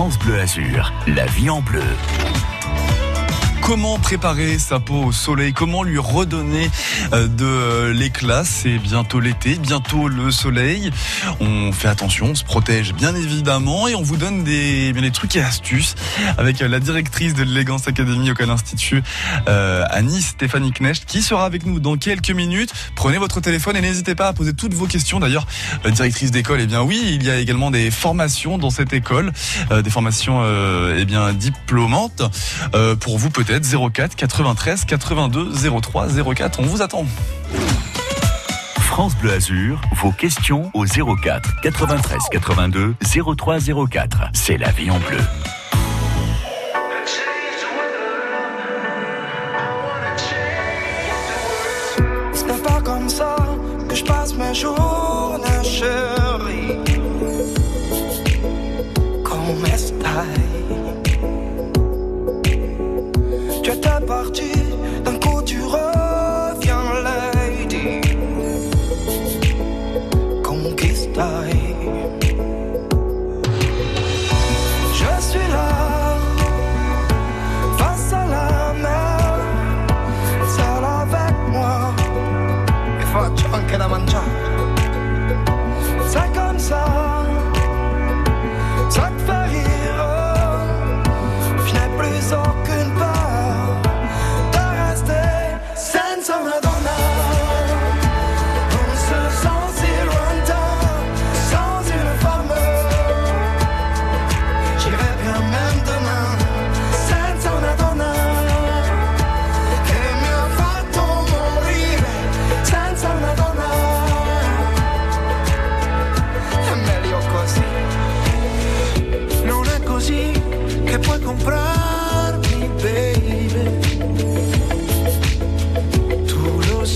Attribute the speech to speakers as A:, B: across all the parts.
A: France Bleu Azur, la vie en bleu.
B: Comment préparer sa peau au soleil? Comment lui redonner euh, de euh, l'éclat? C'est bientôt l'été, bientôt le soleil. On fait attention, on se protège bien évidemment et on vous donne des, des trucs et astuces avec euh, la directrice de l'Élégance Academy au Cal Institut Nice, Stéphanie Knecht, qui sera avec nous dans quelques minutes. Prenez votre téléphone et n'hésitez pas à poser toutes vos questions. D'ailleurs, directrice d'école, eh bien oui, il y a également des formations dans cette école, des formations eh bien diplômantes pour vous peut-être 04 93 82 03 04. On vous attend.
A: France Bleu Azur, vos questions au 04 93 82 03 04. C'est la vie en bleu.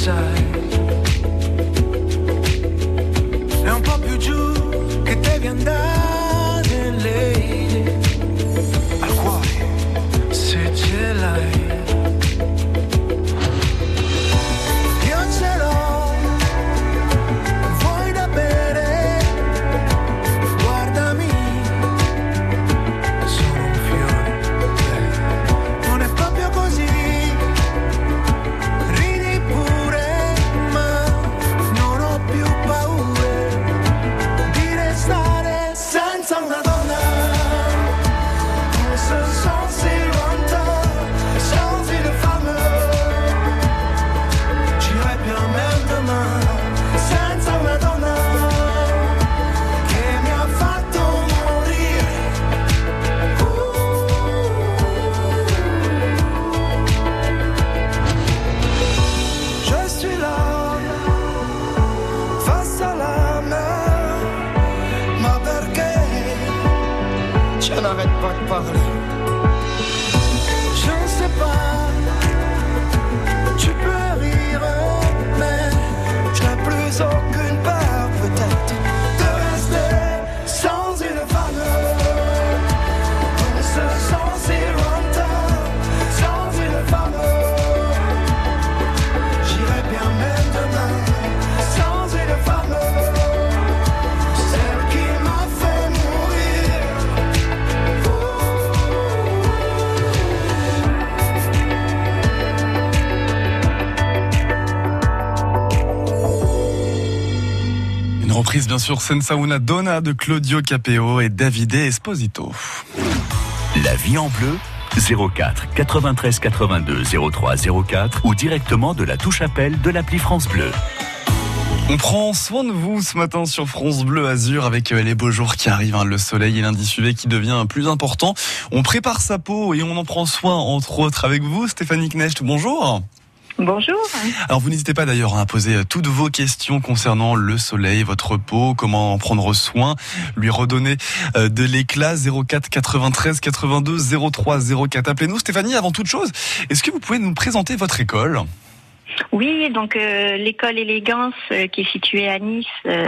C: C'est un peu plus dur que de bien dire. Je ne sais pas, tu peux rire, mais je plus au.
B: Bien sûr Senza una donna de Claudio Capeo et Davide Esposito.
A: La vie en bleu 04 93 82 03 04 ou directement de la touche appel de l'appli France Bleu.
B: On prend soin de vous ce matin sur France Bleu Azur avec euh, les beaux jours qui arrivent, hein, le soleil et lundi suivi qui devient plus important. On prépare sa peau et on en prend soin entre autres avec vous, Stéphanie Knecht. Bonjour.
D: Bonjour.
B: Alors vous n'hésitez pas d'ailleurs à poser euh, toutes vos questions concernant le soleil, votre peau, comment en prendre soin, lui redonner euh, de l'éclat 04 93 82 03 04. Appelez-nous Stéphanie avant toute chose. Est-ce que vous pouvez nous présenter votre école?
D: Oui, donc euh, l'école Élégance qui est située à Nice,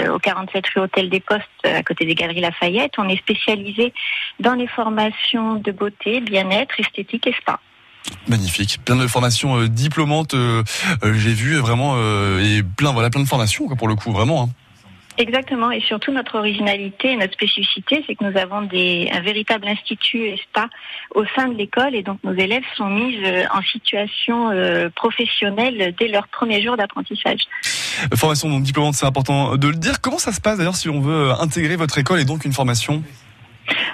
D: au 47 rue Hôtel des Postes, à côté des Galeries Lafayette. On est spécialisé dans les formations de beauté, bien-être, esthétique et spa.
B: Magnifique, plein de formations euh, diplômantes. Euh, euh, j'ai vu vraiment et plein, voilà, plein de formations pour le coup, vraiment. Hein.
D: Exactement, et surtout notre originalité et notre spécificité, c'est que nous avons des, un véritable institut spa au sein de l'école et donc nos élèves sont mis euh, en situation euh, professionnelle dès leur premier jour d'apprentissage.
B: Formation donc diplômante, c'est important de le dire. Comment ça se passe d'ailleurs si on veut intégrer votre école et donc une formation?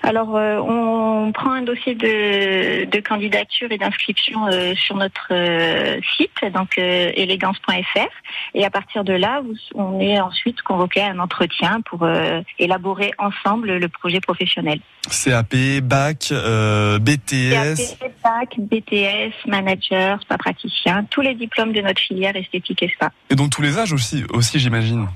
D: Alors, euh, on prend un dossier de, de candidature et d'inscription euh, sur notre euh, site, donc élégance.fr, et à partir de là, on est ensuite convoqué à un entretien pour élaborer ensemble le projet professionnel.
B: CAP, BAC, BTS.
D: CAP, BAC, BTS, manager, spa praticien, tous les diplômes de notre filière esthétique et spa.
B: Et donc tous les âges aussi, aussi j'imagine.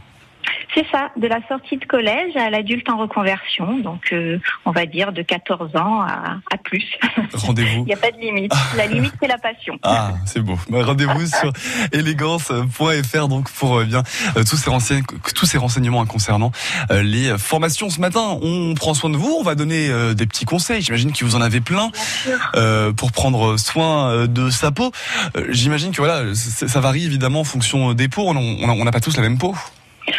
D: C'est ça, de la sortie de collège à l'adulte en reconversion, donc euh, on va dire de 14 ans à, plus.
B: Rendez-vous.
D: Il n'y a pas de limite. La limite, c'est la passion.
B: Ah, c'est beau. Bah, rendez-vous sur élégance.fr donc pour euh, bien euh, tous ces renseignements, tous ces renseignements concernant les formations. Ce matin, on prend soin de vous, on va donner des petits conseils. J'imagine que vous en avez plein pour prendre soin de sa peau. J'imagine que voilà, ça varie évidemment en fonction des peaux. On n'a pas tous la même peau.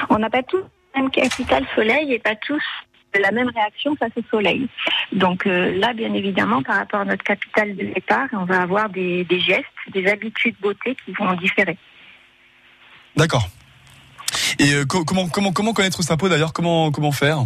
D: On n'a pas tous le même capital soleil et pas tous la même réaction face au soleil. Donc euh, là, bien évidemment, par rapport à notre capital de départ, on va avoir des, gestes, des habitudes beauté qui vont différer.
B: D'accord. Et euh, comment, comment, comment connaître sa peau d'ailleurs? Comment, comment faire?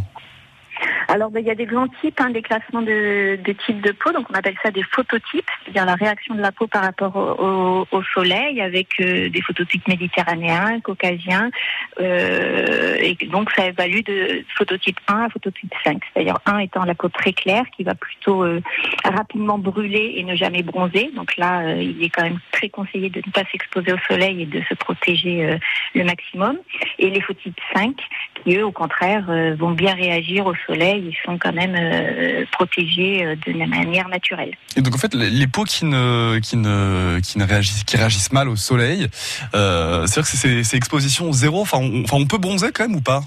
D: Alors, ben, il y a des grands types, hein, des classements de, types de peau. Donc, on appelle ça des phototypes, c'est-à-dire la réaction de la peau par rapport au, soleil, avec euh, des phototypes méditerranéens, caucasiens. Euh, et donc, ça évalue de phototype 1 à phototype 5. C'est-à-dire 1 étant la peau très claire, qui va plutôt euh, rapidement brûler et ne jamais bronzer. Donc là, il est quand même très conseillé de ne pas s'exposer au soleil et de se protéger le maximum. Et les phototypes 5, qui eux, au contraire, vont bien réagir au soleil ils sont quand même euh, protégés euh, de manière naturelle.
B: Et donc en fait, les peaux qui ne qui ne qui ne réagissent qui réagissent mal au soleil, euh, c'est-à-dire que c'est exposition zéro. Enfin, enfin, on peut bronzer quand même ou pas?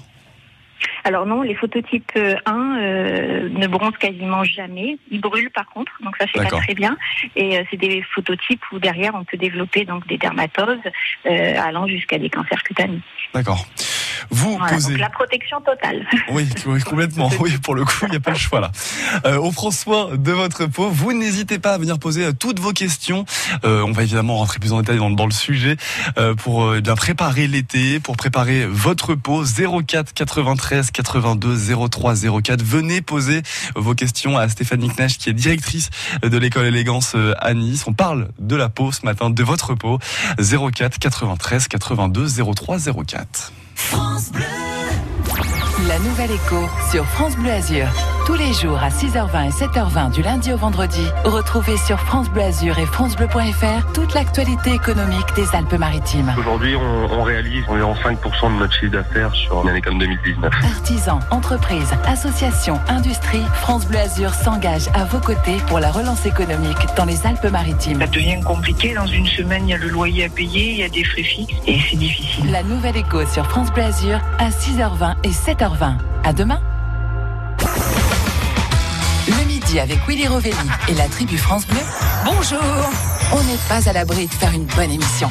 D: Alors non, les phototypes 1 euh, ne bronzent quasiment jamais. Ils brûlent par contre, donc ça c'est pas très bien. Et euh, c'est des phototypes où derrière on peut développer donc des dermatoses euh, allant jusqu'à des cancers cutanés.
B: D'accord. Vous posez
D: donc la protection totale.
B: Oui, complètement. Oui, pour le coup, il n'y a pas le choix là. on prend soin de votre peau. Vous n'hésitez pas à venir poser toutes vos questions. on va évidemment rentrer plus en détail dans, dans le sujet pour bien préparer l'été, pour préparer votre peau. 04 93 82 03 04. Venez poser vos questions à Stéphanie Knash qui est directrice de l'école élégance euh, à Nice. On parle de la peau ce matin, de votre peau. 04 93 82 03 04. France Bleu.
E: La nouvelle écho sur France Bleu Azur. Tous les jours à 6h20 et 7h20 du lundi au vendredi, retrouvez sur France Bleu Azur et francebleu.fr toute l'actualité économique des Alpes-Maritimes.
F: Aujourd'hui, on, réalise environ 5% de notre chiffre d'affaires sur une année comme 2019.
E: Artisans, entreprises, associations, industries, France Bleu Azur s'engage à vos côtés pour la relance économique dans les Alpes-Maritimes.
G: Ça devient compliqué. Dans une semaine, il y a le loyer à payer, il y a des frais fixes et c'est difficile.
E: La nouvelle écho sur France Bleu Azur à 6h20 et 7h20. À demain avec Willy Rovelli et la tribu France Bleu. Bonjour On n'est pas à l'abri de faire une bonne émission.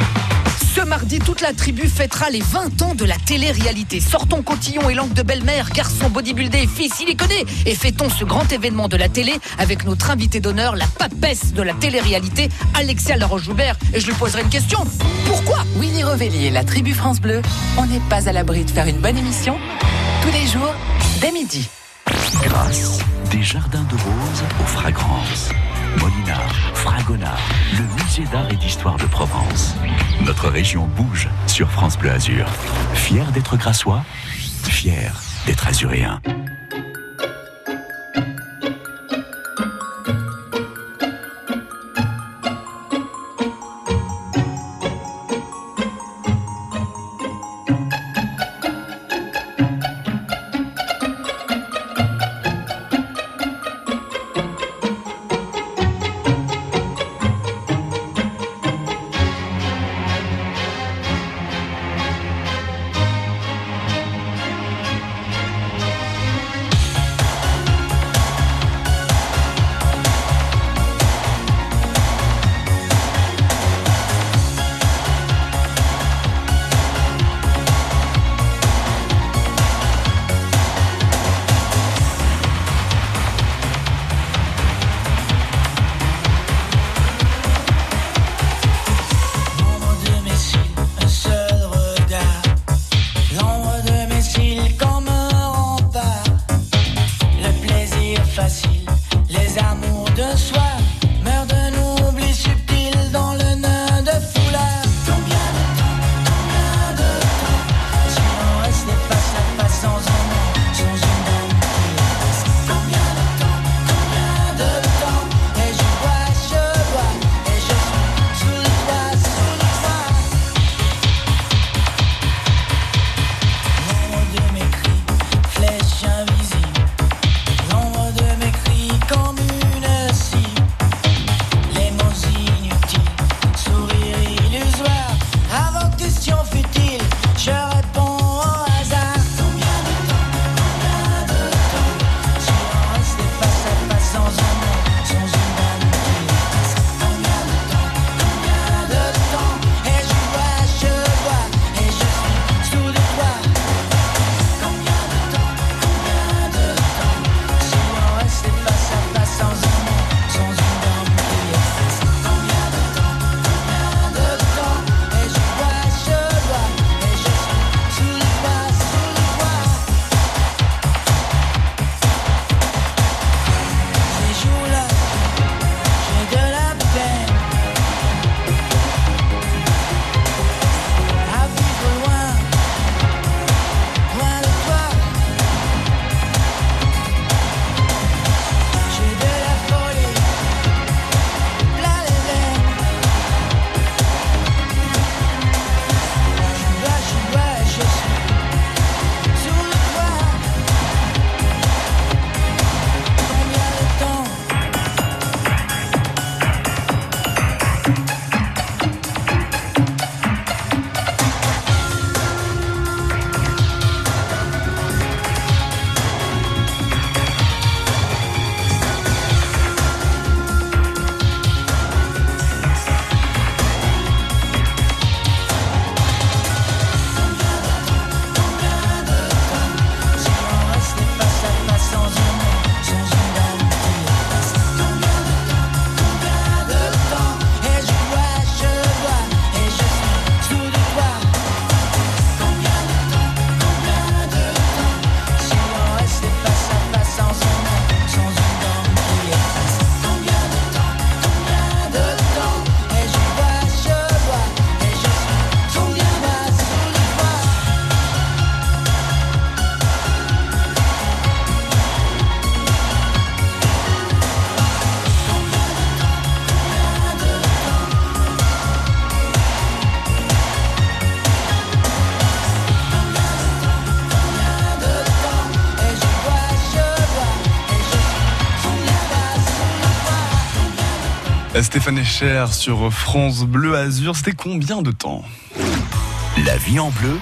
H: Ce mardi, toute la tribu fêtera les 20 ans de la télé-réalité. Sortons cotillon et langue de belle-mère, garçon bodybuildé et fille siliconée. Et fêtons ce grand événement de la télé avec notre invité d'honneur, la papesse de la télé-réalité, Alexia Laroche-Joubert. Et je lui poserai une question. Pourquoi?
E: Willy Rovelli et la tribu France Bleu, on n'est pas à l'abri de faire une bonne émission tous les jours, dès midi.
A: Grâce des jardins de roses aux fragrances. Molinard, Fragonard, le musée d'art et d'histoire de Provence. Notre région bouge sur France Bleu Azur. Fier d'être grassois, fier d'être azuréen.
B: Stéphane Echer sur France Bleu Azur, c'était combien de temps
A: La vie en bleu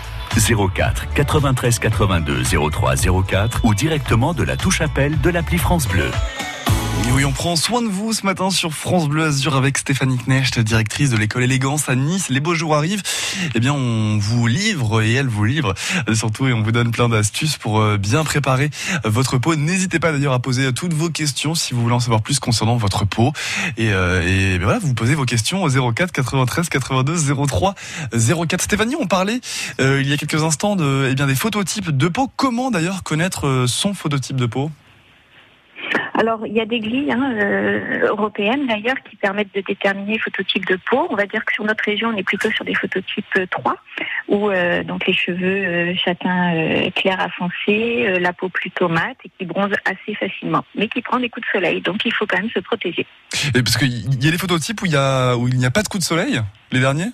A: 04 93 82 03 04 ou directement de la touche appel de l'appli France Bleu.
B: Oui, on prend soin de vous ce matin sur France Bleu Azur avec Stéphanie Knecht, directrice de l'école Élégance à Nice. Les beaux jours arrivent. Eh bien, on vous livre et elle vous livre surtout et on vous donne plein d'astuces pour euh, bien préparer votre peau. N'hésitez pas d'ailleurs à poser toutes vos questions si vous voulez en savoir plus concernant votre peau. Et, euh, et ben voilà, vous posez vos questions au 04 93 82 03 04. Stéphanie, on parlait euh, il y a quelques instants de, eh bien, des phototypes de peau. Comment d'ailleurs connaître euh, son phototype de peau?
D: Alors, il y a des grilles hein, euh, européennes d'ailleurs qui permettent de déterminer phototype de peau. On va dire que sur notre région, on est plutôt sur des phototypes euh, 3, où euh, donc les cheveux euh, châtains euh, clairs à foncé, euh, la peau plutôt mate et qui bronze assez facilement, mais qui prend des coups de soleil. Donc, il faut quand même se protéger.
B: Et Parce qu'il y a des phototypes où il y a où il n'y a pas de coup de soleil, les derniers?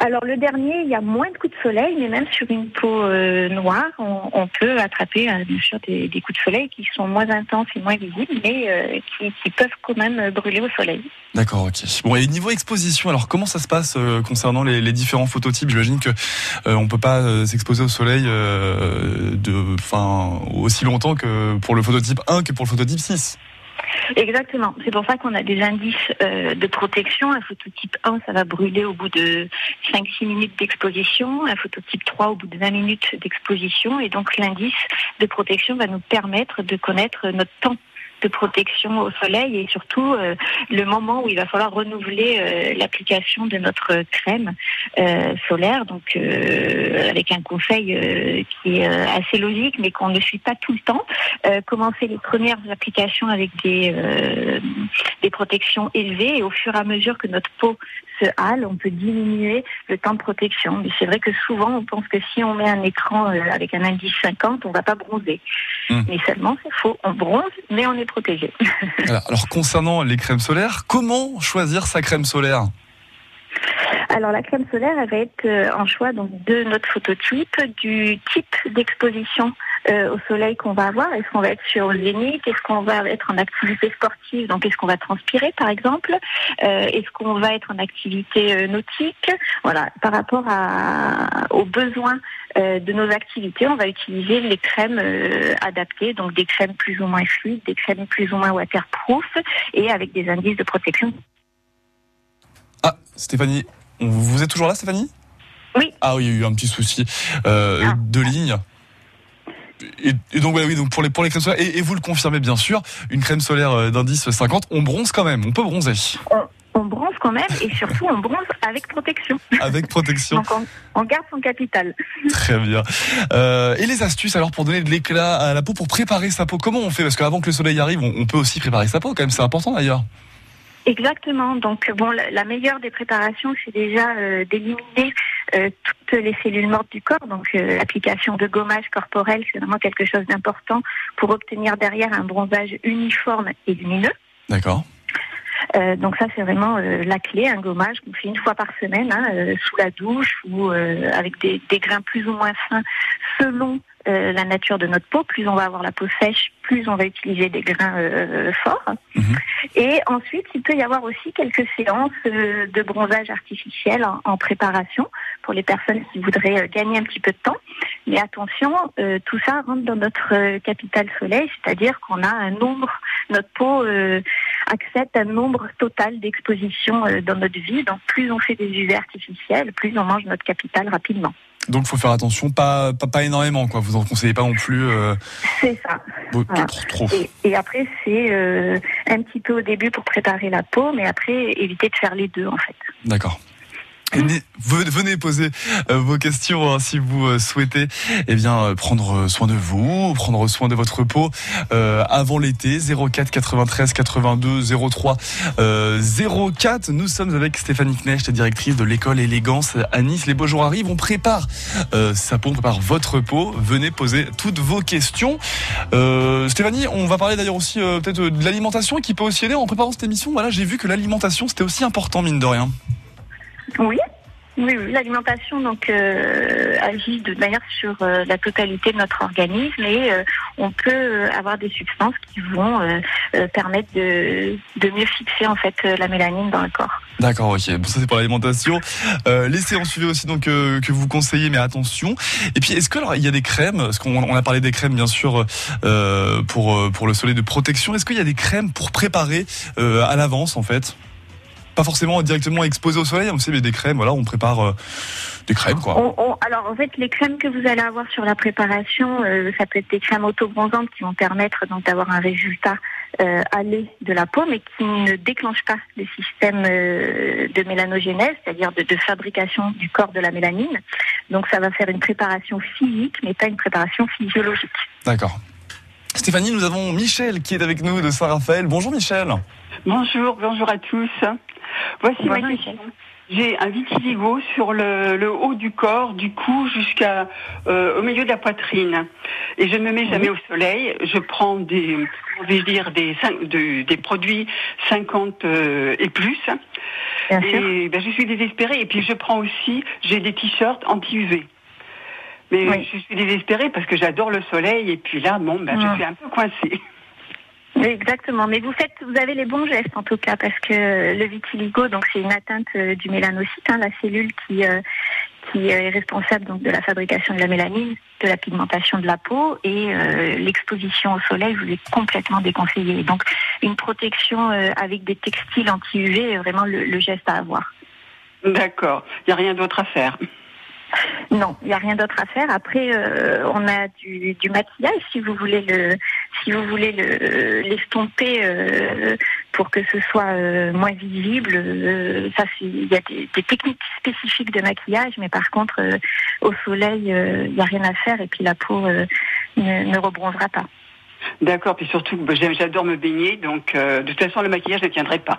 D: Alors le dernier, il y a moins de coups de mais même sur une peau euh, noire, on, peut attraper euh, bien sûr des, coups de soleil qui sont moins intenses et moins visibles, mais euh, qui, peuvent quand même brûler au soleil.
B: D'accord, ok. Bon, et niveau exposition, alors comment ça se passe concernant les, les différents phototypes? J'imagine que on peut pas s'exposer au soleil de, enfin, aussi longtemps que pour le phototype 1 que pour le phototype 6.
D: Exactement. C'est pour ça qu'on a des indices euh, de protection. Un phototype 1, ça va brûler au bout de 5-6 minutes d'exposition. Un phototype 3 au bout de 20 minutes d'exposition. Et donc l'indice de protection va nous permettre de connaître notre temps de protection au soleil et surtout euh, le moment où il va falloir renouveler euh, l'application de notre crème euh, solaire. Donc avec un conseil qui est assez logique mais qu'on ne suit pas tout le temps. Commencer les premières applications avec des, des protections élevées et au fur et à mesure que notre peau se hale, on peut diminuer le temps de protection. Mais c'est vrai que souvent, on pense que si on met un écran avec un indice 50, on va pas bronzer.
B: Hmm.
D: Mais seulement, c'est faux. On bronze, mais on est protégé.
B: Alors concernant les crèmes solaires, comment choisir sa crème solaire?
D: Alors, la crème solaire, elle va être euh, en choix donc de notre phototype, du type d'exposition euh, au soleil qu'on va avoir. Est-ce qu'on va être sur le zénith? Est-ce qu'on va être en activité sportive? Donc, est-ce qu'on va transpirer, par exemple? Euh, Est-ce qu'on va être en activité euh, nautique? Voilà, par rapport à, aux besoins de nos activités, on va utiliser les crèmes adaptées, donc des crèmes plus ou moins fluides, des crèmes plus ou moins waterproof et avec des indices de protection
B: Ah, Stéphanie, vous êtes toujours là, Stéphanie?
D: Oui.
B: Ah oui, il y a eu un petit souci euh,
D: Ah.
B: de ligne. Et, et donc voilà, oui, donc pour les pour les crèmes solaires, et, et vous le confirmez bien sûr, une crème solaire euh, d'indice 50, on bronze quand même, on peut bronzer
D: on bronze quand même et surtout on bronze avec protection.
B: avec protection.
D: Donc on, on garde son capital.
B: Très bien. Euh, et les astuces alors pour donner de l'éclat à la peau, pour préparer sa peau, comment on fait? Parce qu'avant que le soleil arrive, on, on peut aussi préparer sa peau quand même, c'est important d'ailleurs.
D: Exactement. Donc bon, la, la meilleure des préparations, c'est déjà euh, d'éliminer euh, toutes les cellules mortes du corps. Donc euh, l'application de gommage corporel, c'est vraiment quelque chose d'important pour obtenir derrière un bronzage uniforme et lumineux.
B: D'accord.
D: Euh, donc ça, c'est vraiment euh, la clé, un gommage qu'on fait une fois par semaine, hein, euh, sous la douche ou euh, avec des, des grains plus ou moins fins selon euh, la nature de notre peau. Plus on va avoir la peau sèche, plus on va utiliser des grains euh, forts.
B: Mhm.
D: Et ensuite, il peut y avoir aussi quelques séances euh, de bronzage artificiel en, en préparation pour les personnes qui voudraient euh, gagner un petit peu de temps. Mais attention, euh, tout ça rentre dans notre euh, capital soleil, c'est-à-dire qu'on a un nombre, notre peau euh, accepte un nombre total d'expositions euh, dans notre vie. Donc plus on fait des UV artificiels, plus on mange notre capital rapidement.
B: Donc faut faire attention, pas, pas, pas énormément quoi, vous en conseillez pas non plus euh,
D: C'est ça. Voilà.
B: trop. trop.
D: Et, et après, c'est euh, un petit peu au début pour préparer la peau, mais après, éviter de faire les deux en fait.
B: D'accord. Venez poser euh, vos questions hein, si vous euh, souhaitez. Eh bien euh, prendre soin de vous, prendre soin de votre peau avant l'été 04 93 82 03 euh, 04 nous sommes avec Stéphanie Knecht directrice de l'école élégance à Nice. Les beaux jours arrivent on prépare euh, sa peau on prépare votre peau. Venez poser toutes vos questions. Stéphanie on va parler d'ailleurs aussi peut-être de l'alimentation qui peut aussi aider. En préparant cette émission voilà j'ai vu que l'alimentation c'était aussi important mine de rien
D: Oui. Oui, l'alimentation donc euh, agit de manière sur euh, la totalité de notre organisme et euh, on peut avoir des substances qui vont permettre de, de mieux fixer en fait la mélanine dans le corps.
B: D'accord, ok. Bon, ça c'est pour l'alimentation. Les séances UV aussi donc que vous conseillez, mais attention. Et puis est-ce que alors, il y a des crèmes? Parce qu'on on a parlé des crèmes bien sûr pour pour le soleil de protection. Est-ce qu'il y a des crèmes pour préparer à l'avance en fait? Pas forcément directement exposé au soleil, on sait, mais des crèmes. Voilà, on prépare euh, des crèmes quoi.
D: On- on- alors en fait, les crèmes que vous allez avoir sur la préparation, euh, ça peut être des crèmes auto-bronzantes qui vont permettre donc d'avoir un résultat euh, allé de la peau, mais qui ne déclenchent pas le système euh, de mélanogénèse, c'est-à-dire de, de fabrication du corps de la mélanine. Donc ça va faire une préparation physique, mais pas une préparation physiologique.
B: D'accord. Stéphanie, nous avons Michel qui est avec nous de Saint-Raphaël. Bonjour Michel.
I: Bonjour, bonjour à tous. Voici ma question. J'ai un vitiligo sur le, le haut du corps, du cou jusqu'à euh, au milieu de la poitrine. Et je ne me mets jamais au soleil. Je prends des, comment vais-je dire, des, cin- de- des produits 50 euh, et plus.
D: Bien sûr.
I: Et ben, je suis désespérée. Et puis je prends aussi, j'ai des t-shirts anti-UV. Mais
D: Oui.
I: je suis désespérée parce que j'adore le soleil. Et puis là, bon, ben, je suis un peu coincée.
D: Exactement, mais vous faites, vous avez les bons gestes en tout cas, parce que le vitiligo, donc c'est une atteinte euh, du mélanocyte, hein, la cellule qui euh, qui est responsable donc de la fabrication de la mélanine, de la pigmentation de la peau, et euh, l'exposition au soleil vous est complètement déconseillée. Donc une protection euh, avec des textiles anti-UV est vraiment le, le geste à avoir.
I: D'accord. Il n'y a rien d'autre à faire.
D: Non, il n'y a rien d'autre à faire. Après, euh, on a du, du maquillage si vous voulez le, si vous voulez le l'estomper euh, pour que ce soit euh, moins visible. euh, ça, c'est- il y a des, des techniques spécifiques de maquillage, mais par contre, euh, au soleil, euh, il n'y a rien à faire et puis la peau euh, ne, ne rebronzera pas.
I: D'accord, puis surtout, j'adore me baigner, donc euh, de toute façon, le maquillage ne tiendrait pas.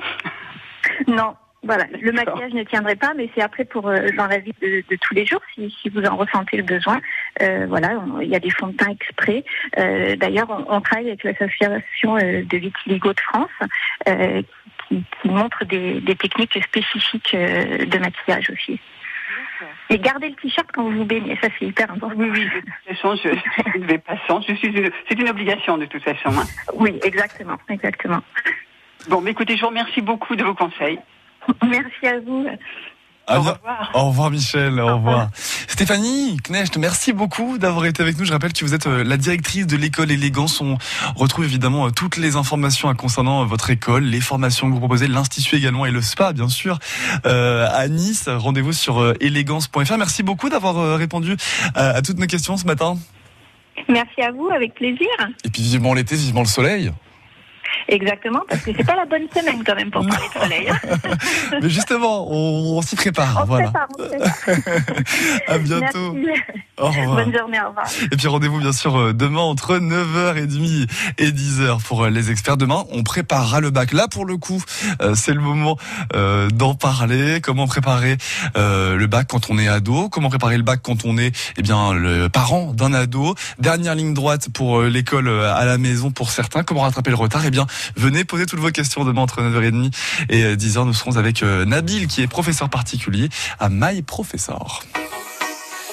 D: Non. Voilà, le maquillage ne tiendrait pas, mais c'est après pour euh, dans la vie de, de tous les jours, si, si vous en ressentez le besoin. Euh, voilà, il y a des fonds de teint exprès. Euh, D'ailleurs, on, on travaille avec l'association de vitiligo de France, qui, qui montre des, des techniques spécifiques de maquillage aussi. Et gardez le t-shirt quand vous vous baignez, ça c'est hyper important.
I: Oui, oui, de toute façon, je, une vais. Je suis une- c'est une obligation de toute façon. hein.
D: Oui, exactement, exactement.
I: Bon, mais écoutez, je vous remercie beaucoup de vos conseils.
D: Merci à vous.
I: Au revoir.
B: Au revoir Michel, au revoir. Stéphanie Knecht, merci beaucoup d'avoir été avec nous. Je rappelle que vous êtes euh, la directrice de l'école Élégance. On retrouve évidemment euh, toutes les informations euh, concernant votre école, les formations que vous proposez, l'institut également et le spa bien sûr euh, à Nice. Rendez-vous sur élégance.fr. Merci beaucoup d'avoir répondu à, à toutes nos questions ce matin.
D: Merci à vous, avec plaisir.
B: Et puis vivement l'été, vivement le soleil.
D: Exactement, parce que c'est pas la bonne semaine quand même pour parler de soleil. hein.
B: Mais justement, on, on s'y prépare.
D: On
B: voilà.
D: prépare, on.
B: À bientôt.
D: Merci.
B: Au revoir.
D: Bonne journée, au revoir.
B: Et puis rendez-vous bien sûr euh, demain entre 9h30 et 10h pour euh, les experts. Demain, on préparera le bac. Là, pour le coup, euh, c'est le moment d'en parler. Comment préparer le bac quand on est ado? Comment préparer le bac quand on est eh bien le parent d'un ado? Dernière ligne droite pour l'école à la maison pour certains. Comment rattraper le retard? Eh bien, venez poser toutes vos questions demain entre 9h30 et euh, 10h. Nous serons avec euh, Nabil qui est professeur particulier à My Professor.